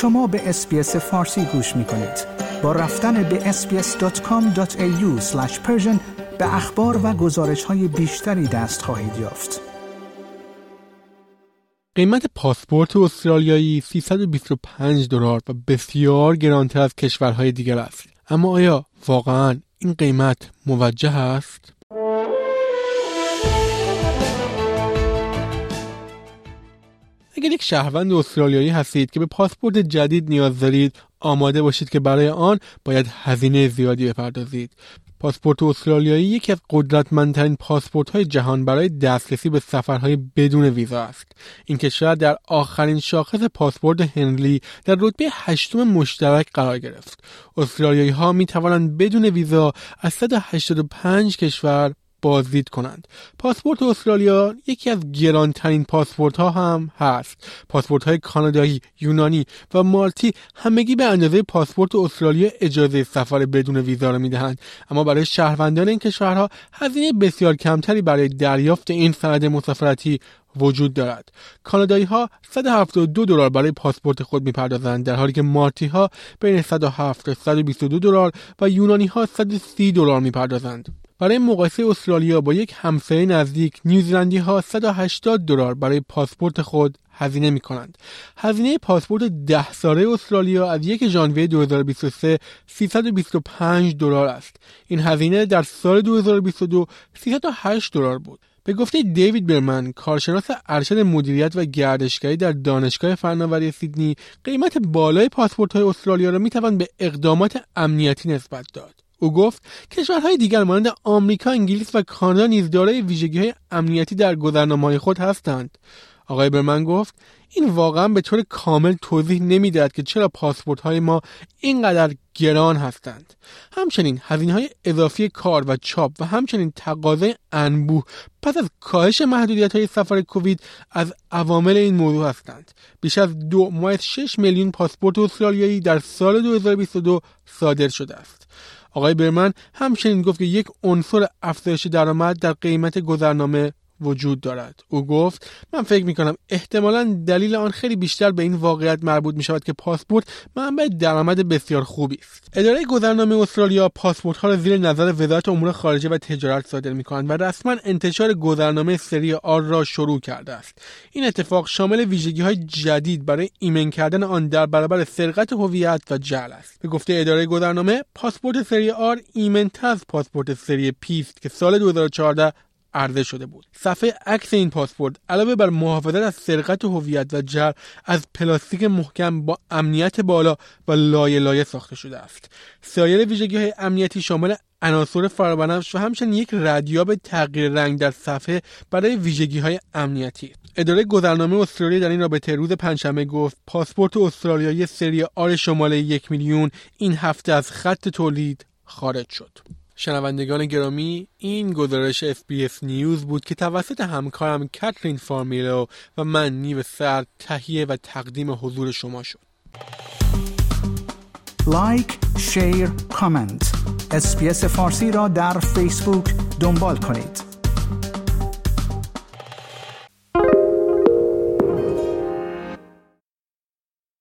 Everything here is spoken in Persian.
شما به اسپیس فارسی گوش می کنید. با رفتن به sbs.com.au به اخبار و گزارش های بیشتری دست خواهید یافت. قیمت پاسپورت استرالیایی 325 دلار و بسیار گرانتر از کشورهای دیگر است. اما آیا واقعا این قیمت موجه است؟ اگر یک شهروند استرالیایی هستید که به پاسپورت جدید نیاز دارید آماده باشید که برای آن باید هزینه زیادی بپردازید. پاسپورت استرالیایی یکی از قدرتمندترین پاسپورت های جهان برای دسترسی به سفرهای بدون ویزا است. این کشور در آخرین شاخص پاسپورت هنلی در رتبه هشتم مشترک قرار گرفت. استرالیایی ها می توانند بدون ویزا از 185 کشور بازدید کنند. پاسپورت استرالیا یکی از گرانترین پاسپورت ها هم هست. پاسپورت های کانادایی یونانی و مالتی همگی به اندازه پاسپورت استرالیا اجازه سفر بدون ویزا را می‌دهند. اما برای شهروندان این کشورها هزینه بسیار کمتری برای دریافت این سند مسافرتی وجود دارد. کانادایی ها 172 دلار برای پاسپورت خود می‌پردازند در حالی که مارتی ها بین 107 تا 122 دلار و یونانی ها 130 دلار می‌پردازند. برای مقایسه استرالیا با یک همسایه نزدیک نیوزیلندی ها 180 دلار برای پاسپورت خود هزینه می کنند. هزینه پاسپورت ده ساله استرالیا از یک ژانویه 2023 325 دلار است. این هزینه در سال 2022 308 دلار بود. به گفته دیوید برمن کارشناس ارشد مدیریت و گردشگری در دانشگاه فناوری سیدنی قیمت بالای پاسپورت های استرالیا را می توان به اقدامات امنیتی نسبت داد او گفت کشورهای دیگر مانند آمریکا، انگلیس و کانادا نیز دارای ویژگی‌های امنیتی در گذرنامه‌های خود هستند. آقای برمن گفت این واقعا به طور کامل توضیح نمی‌دهد که چرا پاسپورت های ما اینقدر گران هستند. همچنین هزینه های اضافی کار و چاپ و همچنین تقاضای انبوه پس از کاهش محدودیت های سفر کووید از عوامل این موضوع هستند. بیش از دو ماه 6 میلیون پاسپورت استرالیایی در سال 2022 صادر شده است. آقای برمن همچنین گفت که یک عنصر افزایش درآمد در قیمت گذرنامه وجود دارد. او گفت من فکر می کنم احتمالا دلیل آن خیلی بیشتر به این واقعیت مربوط می شود که پاسپورت منبع درآمد بسیار خوبی است. اداره گذرنامه استرالیا پاسپورت ها را زیر نظر وزارت امور خارجه و تجارت صادر می کنند و رسما انتشار گذرنامه سری آر را شروع کرده است. این اتفاق شامل ویژگی های جدید برای ایمن کردن آن در برابر سرقت هویت و جعل است. به گفته اداره گذرنامه پاسپورت سری R ایمنتر از پاسپورت سری P است که سال 2014 عرضه شده بود. صفحه عکس این پاسپورت علاوه بر محافظت از سرقت هویت و جعل از پلاستیک محکم با امنیت بالا و لایه لایه ساخته شده است. سایر ویژگی های امنیتی شامل عناصر فرابنفش و همچنین یک ردیاب تغییر رنگ در صفحه برای ویژگی های امنیتی. اداره گذرنامه استرالیا در این رابطه روز پنجشنبه گفت پاسپورت استرالیایی سری R شماره یک میلیون این هفته از خط تولید خارج شد. شنوندگان گرامی این گزارش SBS News بود که توسط همکارم کاترین فارمیلو و من نیو سر تهیه و تقدیم حضور شما شد. like، share، comment اسپیس فارسی را در فیسبوک دنبال کنید.